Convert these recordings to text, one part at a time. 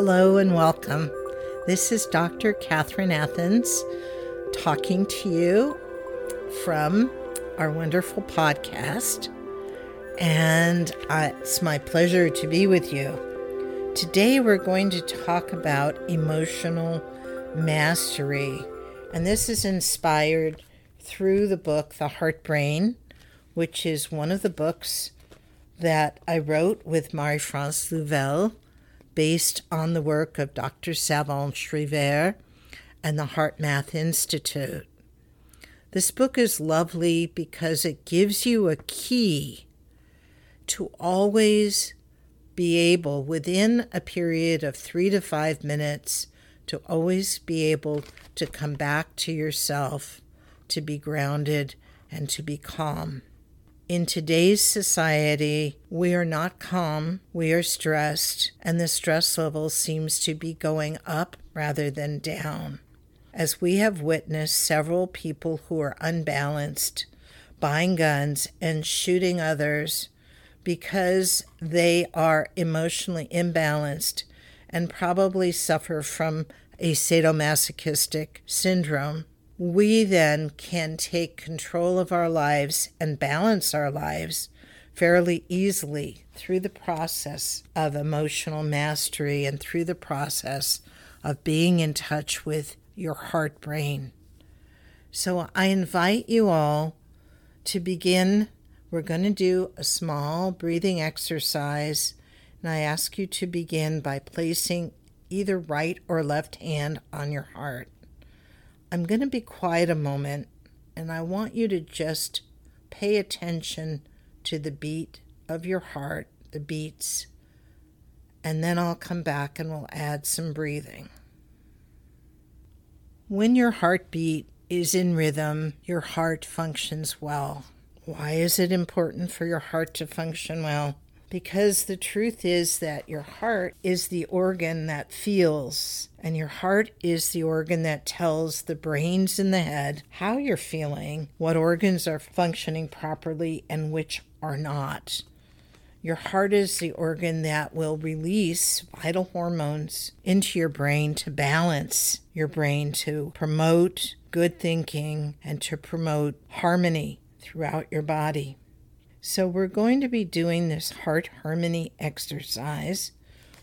Hello and welcome. This is Dr. Catherine Athens talking to you from our wonderful podcast. And it's my pleasure to be with you. Today, we're going to talk about emotional mastery. And this is inspired through the book The Heart Brain, which is one of the books that I wrote with Marie France Louvel based on the work of Dr. Savant Schriver and the HeartMath Institute. This book is lovely because it gives you a key to always be able, within a period of three to five minutes, to always be able to come back to yourself, to be grounded, and to be calm. In today's society, we are not calm, we are stressed, and the stress level seems to be going up rather than down. As we have witnessed several people who are unbalanced buying guns and shooting others because they are emotionally imbalanced and probably suffer from a sadomasochistic syndrome we then can take control of our lives and balance our lives fairly easily through the process of emotional mastery and through the process of being in touch with your heart brain. So I invite you all to begin. We're going to do a small breathing exercise, and I ask you to begin by placing either right or left hand on your heart. I'm going to be quiet a moment and I want you to just pay attention to the beat of your heart, the beats, and then I'll come back and we'll add some breathing. When your heartbeat is in rhythm, your heart functions well. Why is it important for your heart to function well? Because the truth is that your heart is the organ that feels, and your heart is the organ that tells the brains in the head how you're feeling, what organs are functioning properly, and which are not. Your heart is the organ that will release vital hormones into your brain to balance your brain, to promote good thinking, and to promote harmony throughout your body. So, we're going to be doing this heart harmony exercise,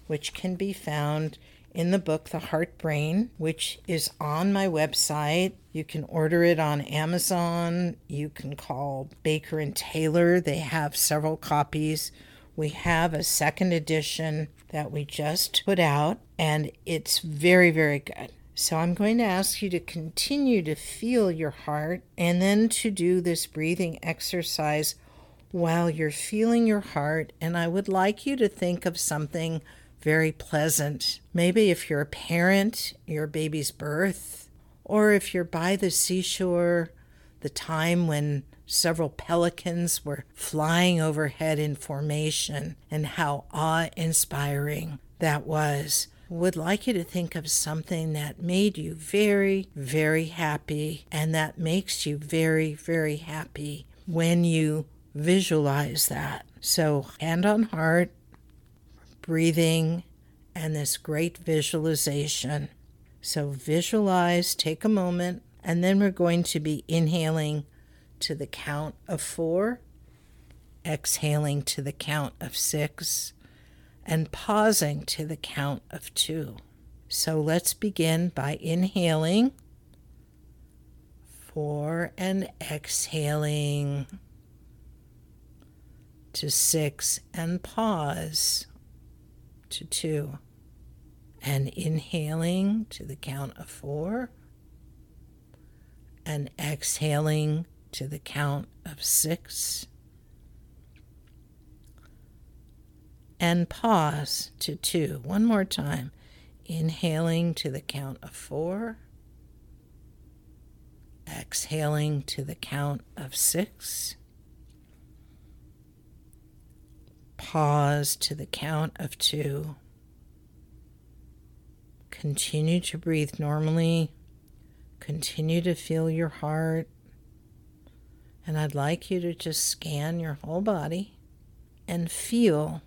which can be found in the book The Heart Brain, which is on my website. You can order it on Amazon. You can call Baker and Taylor. They have several copies. We have a second edition that we just put out, and it's very, very good. So I'm going to ask you to continue to feel your heart and then to do this breathing exercise while you're feeling your heart, and I would like you to think of something very pleasant. Maybe if you're a parent, your baby's birth, or if you're by the seashore, the time when several pelicans were flying overhead in formation, and how awe inspiring that was. Would like you to think of something that made you very, very happy, and that makes you very, very happy when you visualize that. So, hand on heart, breathing, and this great visualization. So, visualize, take a moment, and then we're going to be inhaling to the count of four, exhaling to the count of six, and pausing to the count of two. So, let's begin by inhaling four and exhaling to six and pause to two. And inhaling to the count of four. And exhaling to the count of six. And pause to two. One more time. Inhaling to the count of four. Exhaling to the count of six Pause to the count of two. Continue to breathe normally. Continue to feel your heart. And I'd like you to just scan your whole body and feel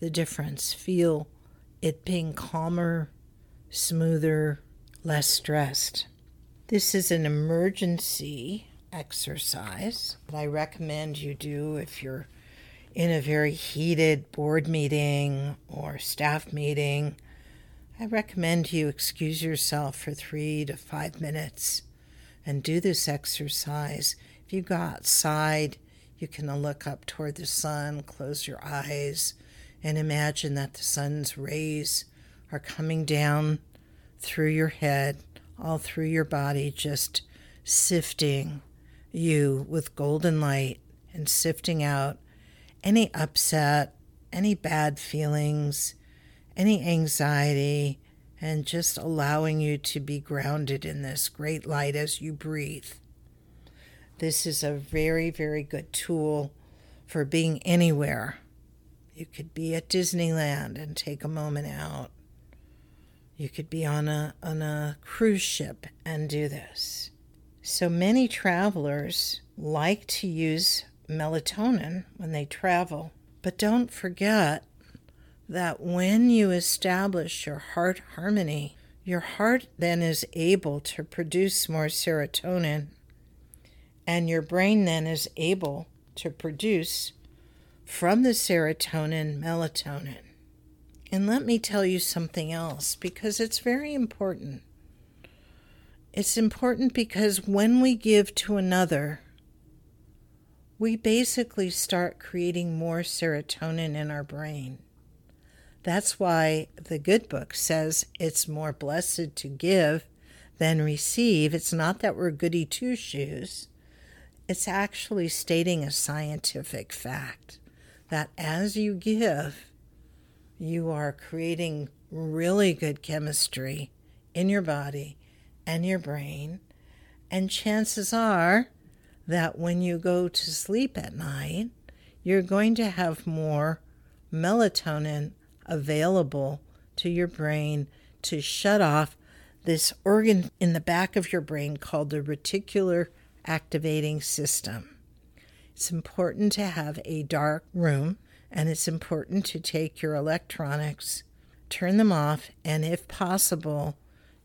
the difference. Feel it being calmer, smoother, less stressed. This is an emergency exercise that I recommend you do if you're in a very heated board meeting or staff meeting. I recommend you excuse yourself for three to five minutes and do this exercise. If you go outside, you can look up toward the sun, close your eyes, and imagine that the sun's rays are coming down through your head, all through your body, just sifting you with golden light and sifting out any upset, any bad feelings, any anxiety, and just allowing you to be grounded in this great light as you breathe. This is a very, very good tool for being anywhere. You could be at Disneyland and take a moment out. You could be on a on a cruise ship and do this. So many travelers like to use melatonin when they travel, but don't forget that when you establish your heart harmony, your heart then is able to produce more serotonin, and your brain then is able to produce from the serotonin melatonin. And let me tell you something else because it's very important. It's important because when we give to another, we basically start creating more serotonin in our brain. That's why the good book says it's more blessed to give than receive. It's not that we're goody two shoes, it's actually stating a scientific fact that as you give, you are creating really good chemistry in your body and your brain. And chances are that when you go to sleep at night, you're going to have more melatonin available to your brain to shut off this organ in the back of your brain called the reticular activating system. It's important to have a dark room and it's important to take your electronics, turn them off, and if possible,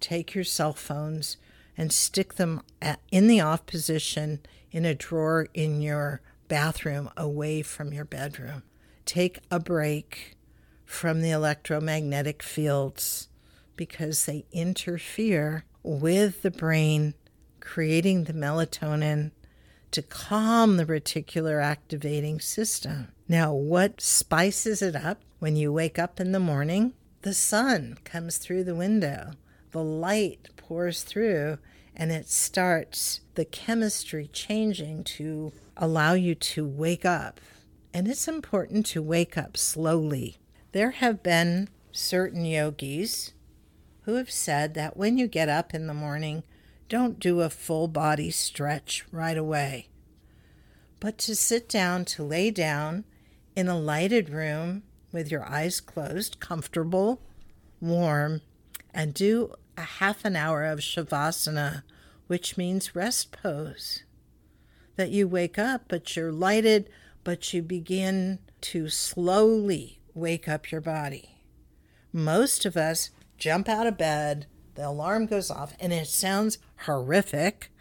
take your cell phones and stick them in the off position in a drawer in your bathroom away from your bedroom. Take a break from the electromagnetic fields because they interfere with the brain, creating the melatonin to calm the reticular activating system. Now, what spices it up when you wake up in the morning? The sun comes through the window, the light pours through, and it starts the chemistry changing to allow you to wake up. And it's important to wake up slowly there have been certain yogis who have said that when you get up in the morning, don't do a full body stretch right away, but to sit down, to lay down in a lighted room with your eyes closed, comfortable, warm, and do a half an hour of shavasana, which means rest pose. That you wake up, but you're lighted, but you begin to slowly wake up your body. Most of us jump out of bed, the alarm goes off, and it sounds horrific.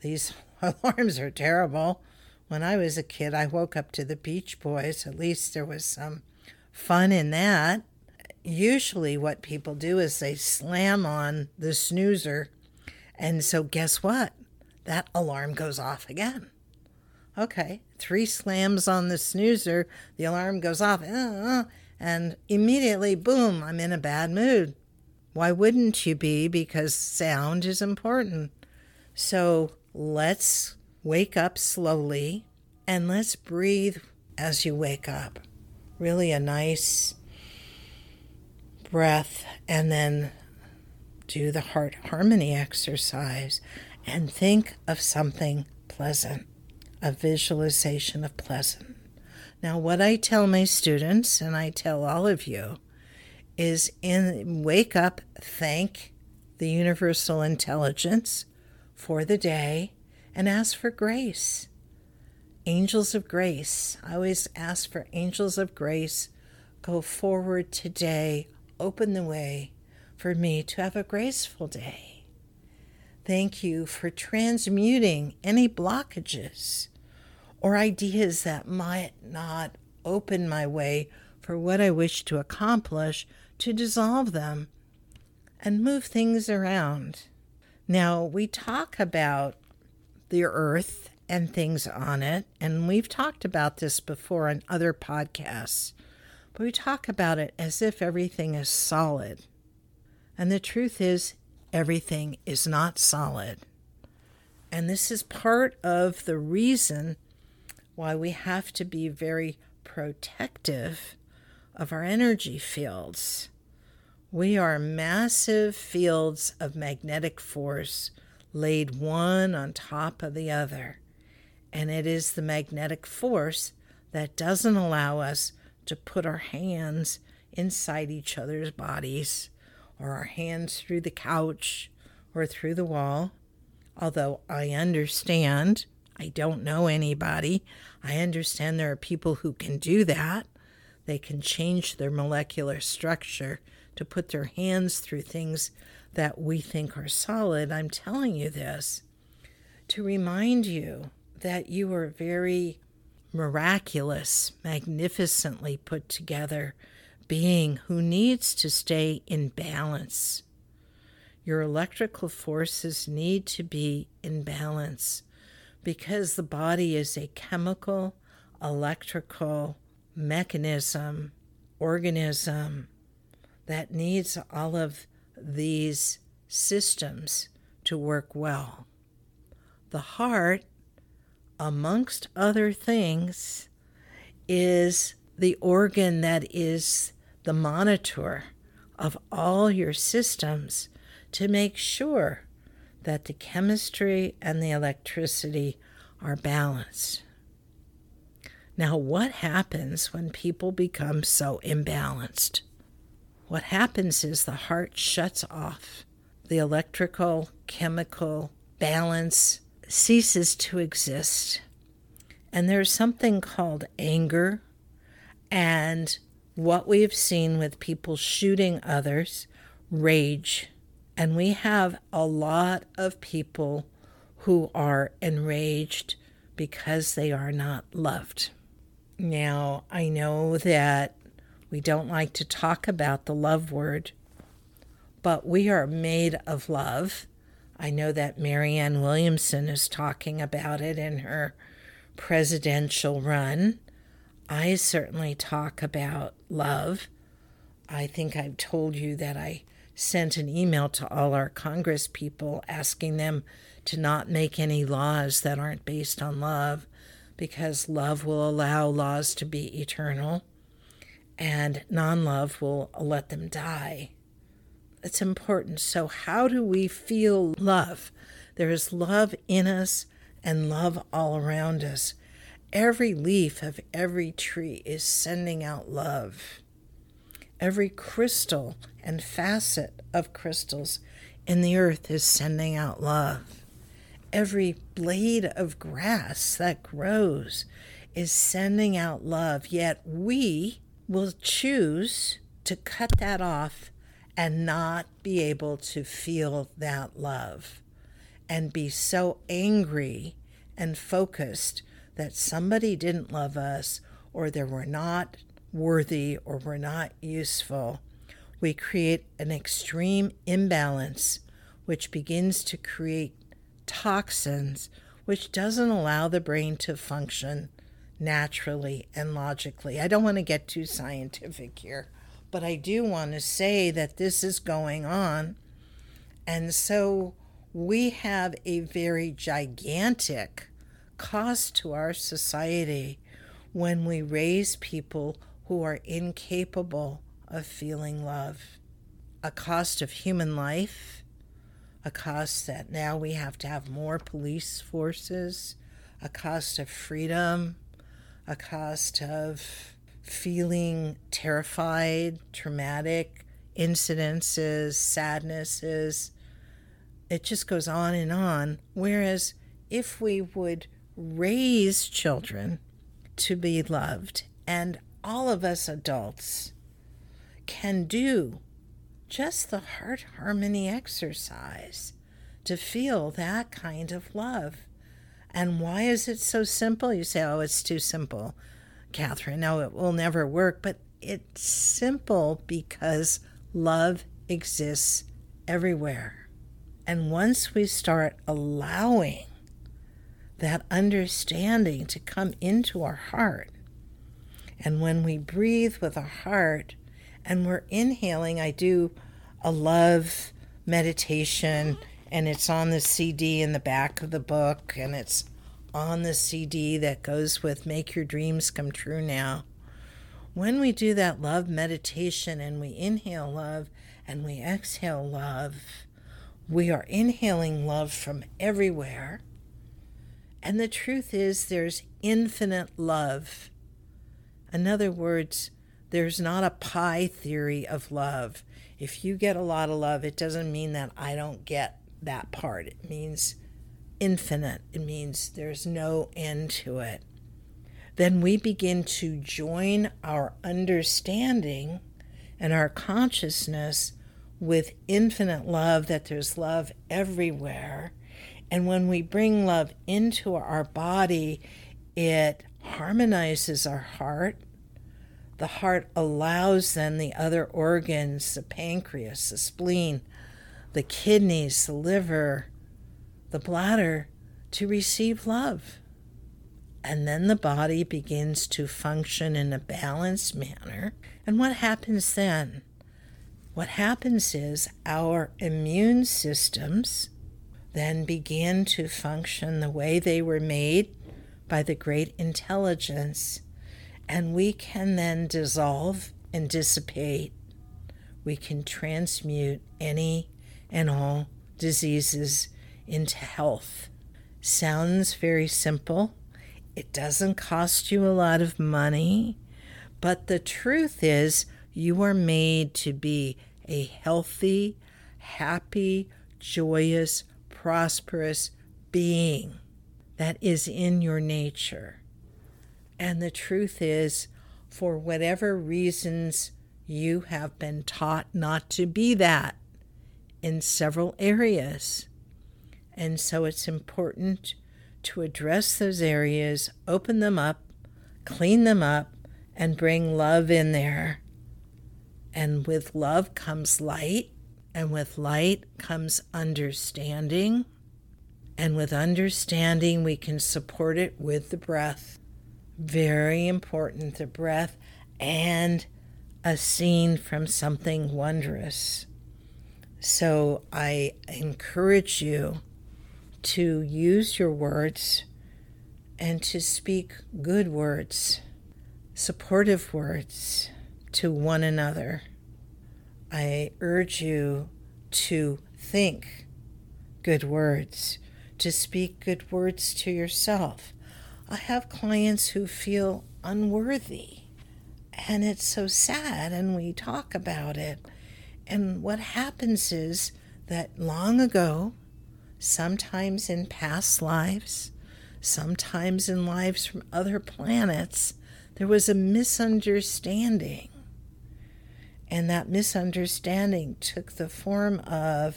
These alarms are terrible. When I was a kid, I woke up to the Beach Boys. At least there was some fun in that. Usually, what people do is they slam on the snoozer. And so, guess what? That alarm goes off again. Okay, three slams on the snoozer, the alarm goes off, uh, and immediately, boom, I'm in a bad mood. Why wouldn't you be? Because sound is important. So let's wake up slowly and let's breathe as you wake up. Really a nice breath, and then do the heart harmony exercise and think of something pleasant a visualization of pleasant. Now, what I tell my students, and I tell all of you, is in wake up, thank the universal intelligence for the day, and ask for grace. Angels of grace. I always ask for angels of grace. Go forward today open the way for me to have a graceful day. Thank you for transmuting any blockages or ideas that might not open my way for what I wish to accomplish to dissolve them and move things around. Now, we talk about the earth and things on it, and we've talked about this before on other podcasts, but we talk about it as if everything is solid. And the truth is, everything is not solid. And this is part of the reason why we have to be very protective of our energy fields. We are massive fields of magnetic force laid one on top of the other. And it is the magnetic force that doesn't allow us to put our hands inside each other's bodies or our hands through the couch or through the wall. Although I understand, I don't know anybody, I understand there are people who can do that. They can change their molecular structure to put their hands through things that we think are solid. I'm telling you this to remind you that you are very miraculous, magnificently put together being who needs to stay in balance. Your electrical forces need to be in balance because the body is a chemical, electrical mechanism, organism that needs all of these systems to work well. The heart, amongst other things, is the organ that is the monitor of all your systems to make sure that the chemistry and the electricity are balanced. Now, what happens when people become so imbalanced? What happens is the heart shuts off. The electrical, chemical balance ceases to exist. And there's something called anger and what we've seen with people shooting others, rage. And we have a lot of people who are enraged because they are not loved. Now, I know that we don't like to talk about the love word, but we are made of love. I know that Marianne Williamson is talking about it in her presidential run. I certainly talk about love. I think I've told you that I sent an email to all our Congress people asking them to not make any laws that aren't based on love because love will allow laws to be eternal and non love will let them die. It's important. So, how do we feel love? There is love in us and love all around us. Every leaf of every tree is sending out love. Every crystal and facet of crystals in the earth is sending out love every blade of grass that grows is sending out love, yet we will choose to cut that off and not be able to feel that love and be so angry and focused that somebody didn't love us or that we're not worthy or we're not useful. We create an extreme imbalance, which begins to create toxins, which doesn't allow the brain to function naturally and logically. I don't want to get too scientific here, but I do want to say that this is going on. And so we have a very gigantic cost to our society when we raise people who are incapable of feeling love. A cost of human life a cost that now we have to have more police forces, a cost of freedom, a cost of feeling terrified, traumatic incidences, sadnesses. It just goes on and on. Whereas if we would raise children to be loved, and all of us adults can do just the heart harmony exercise to feel that kind of love. And why is it so simple? You say, oh, it's too simple, Catherine. No, it will never work. But it's simple because love exists everywhere. And once we start allowing that understanding to come into our heart, and when we breathe with our heart and we're inhaling, I do a love meditation, and it's on the CD in the back of the book, and it's on the CD that goes with Make Your Dreams Come True Now. When we do that love meditation and we inhale love and we exhale love, we are inhaling love from everywhere. And the truth is, there's infinite love. In other words, there's not a pie theory of love. If you get a lot of love, it doesn't mean that I don't get that part. It means infinite, it means there's no end to it. Then we begin to join our understanding and our consciousness with infinite love, that there's love everywhere. And when we bring love into our body, it harmonizes our heart. The heart allows then the other organs, the pancreas, the spleen, the kidneys, the liver, the bladder, to receive love. And then the body begins to function in a balanced manner. And what happens then? What happens is our immune systems then begin to function the way they were made by the great intelligence, and we can then dissolve and dissipate. We can transmute any and all diseases into health. Sounds very simple. It doesn't cost you a lot of money, but the truth is, you are made to be a healthy, happy, joyous, prosperous being that is in your nature. And the truth is, for whatever reasons you have been taught not to be that in several areas. And so it's important to address those areas, open them up, clean them up, and bring love in there and with love comes light, and with light comes understanding. And with understanding, we can support it with the breath. Very important, the breath and a scene from something wondrous. So I encourage you to use your words and to speak good words, supportive words to one another. I urge you to think good words, to speak good words to yourself. I have clients who feel unworthy, and it's so sad, and we talk about it. And what happens is that long ago, sometimes in past lives, sometimes in lives from other planets, there was a misunderstanding and that misunderstanding took the form of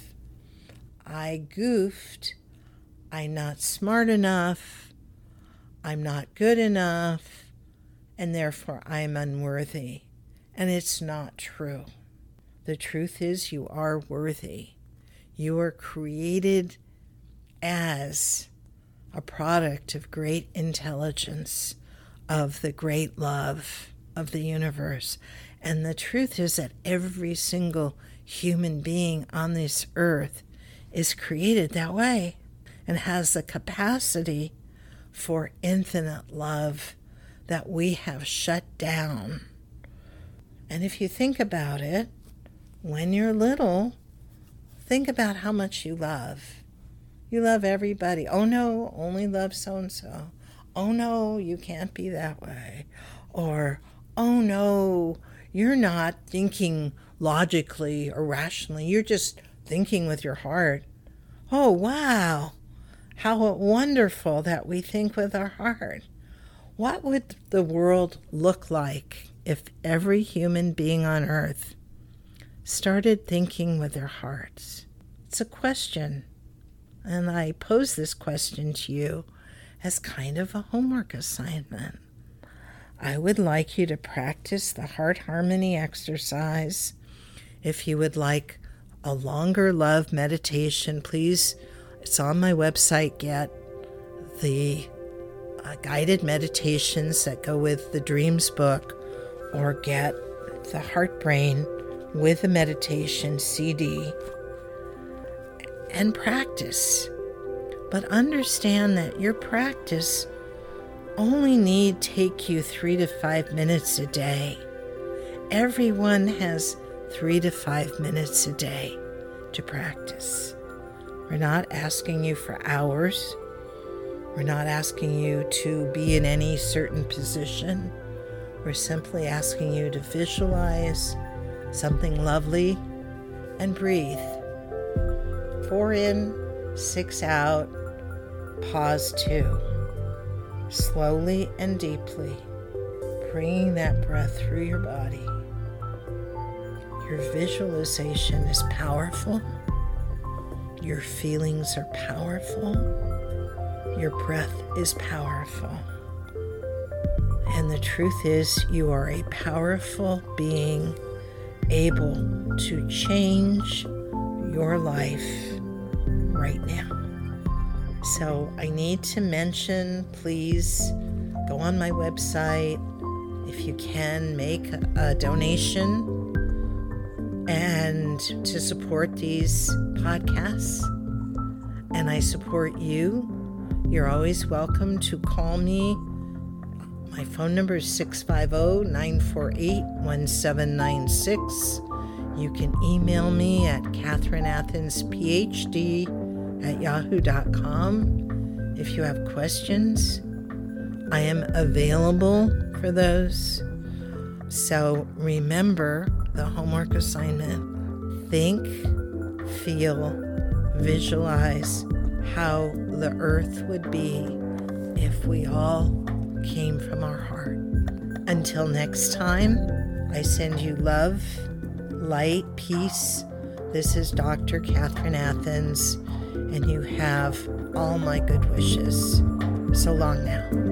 I goofed, I'm not smart enough, I'm not good enough, and therefore I'm unworthy. And it's not true. The truth is, you are worthy. You are created as a product of great intelligence, of the great love of the universe. And the truth is that every single human being on this earth is created that way and has the capacity for infinite love that we have shut down. And if you think about it, when you're little, think about how much you love. You love everybody. Oh no, only love so and so. Oh no, you can't be that way. Or, oh no, you're not thinking logically or rationally. You're just thinking with your heart. Oh, wow. How wonderful that we think with our heart. What would the world look like if every human being on earth started thinking with their hearts? It's a question. And I pose this question to you as kind of a homework assignment. I would like you to practice the heart harmony exercise. If you would like a longer love meditation, please, it's on my website. Get the uh, guided meditations that go with the Dreams book, or get the Heart Brain with a meditation CD and practice. But understand that your practice only need take you 3 to 5 minutes a day. Everyone has 3 to 5 minutes a day to practice. We're not asking you for hours. We're not asking you to be in any certain position. We're simply asking you to visualize something lovely and breathe. Four in, six out, pause two. Slowly and deeply, bringing that breath through your body. Your visualization is powerful. Your feelings are powerful. Your breath is powerful. And the truth is, you are a powerful being able to change your life right now. So I need to mention please go on my website. If you can, make a donation and to support these podcasts. And I support you. You're always welcome to call me my phone number is 650 948 1796. You can email me at catherineathensphd at yahoo.com if you have questions. I am available for those. So remember the homework assignment think, feel, visualize how the earth would be if we all came from our heart. Until next time, I send you love, light, peace. This is Dr. Catherine Athens, and you have all my good wishes. So long now.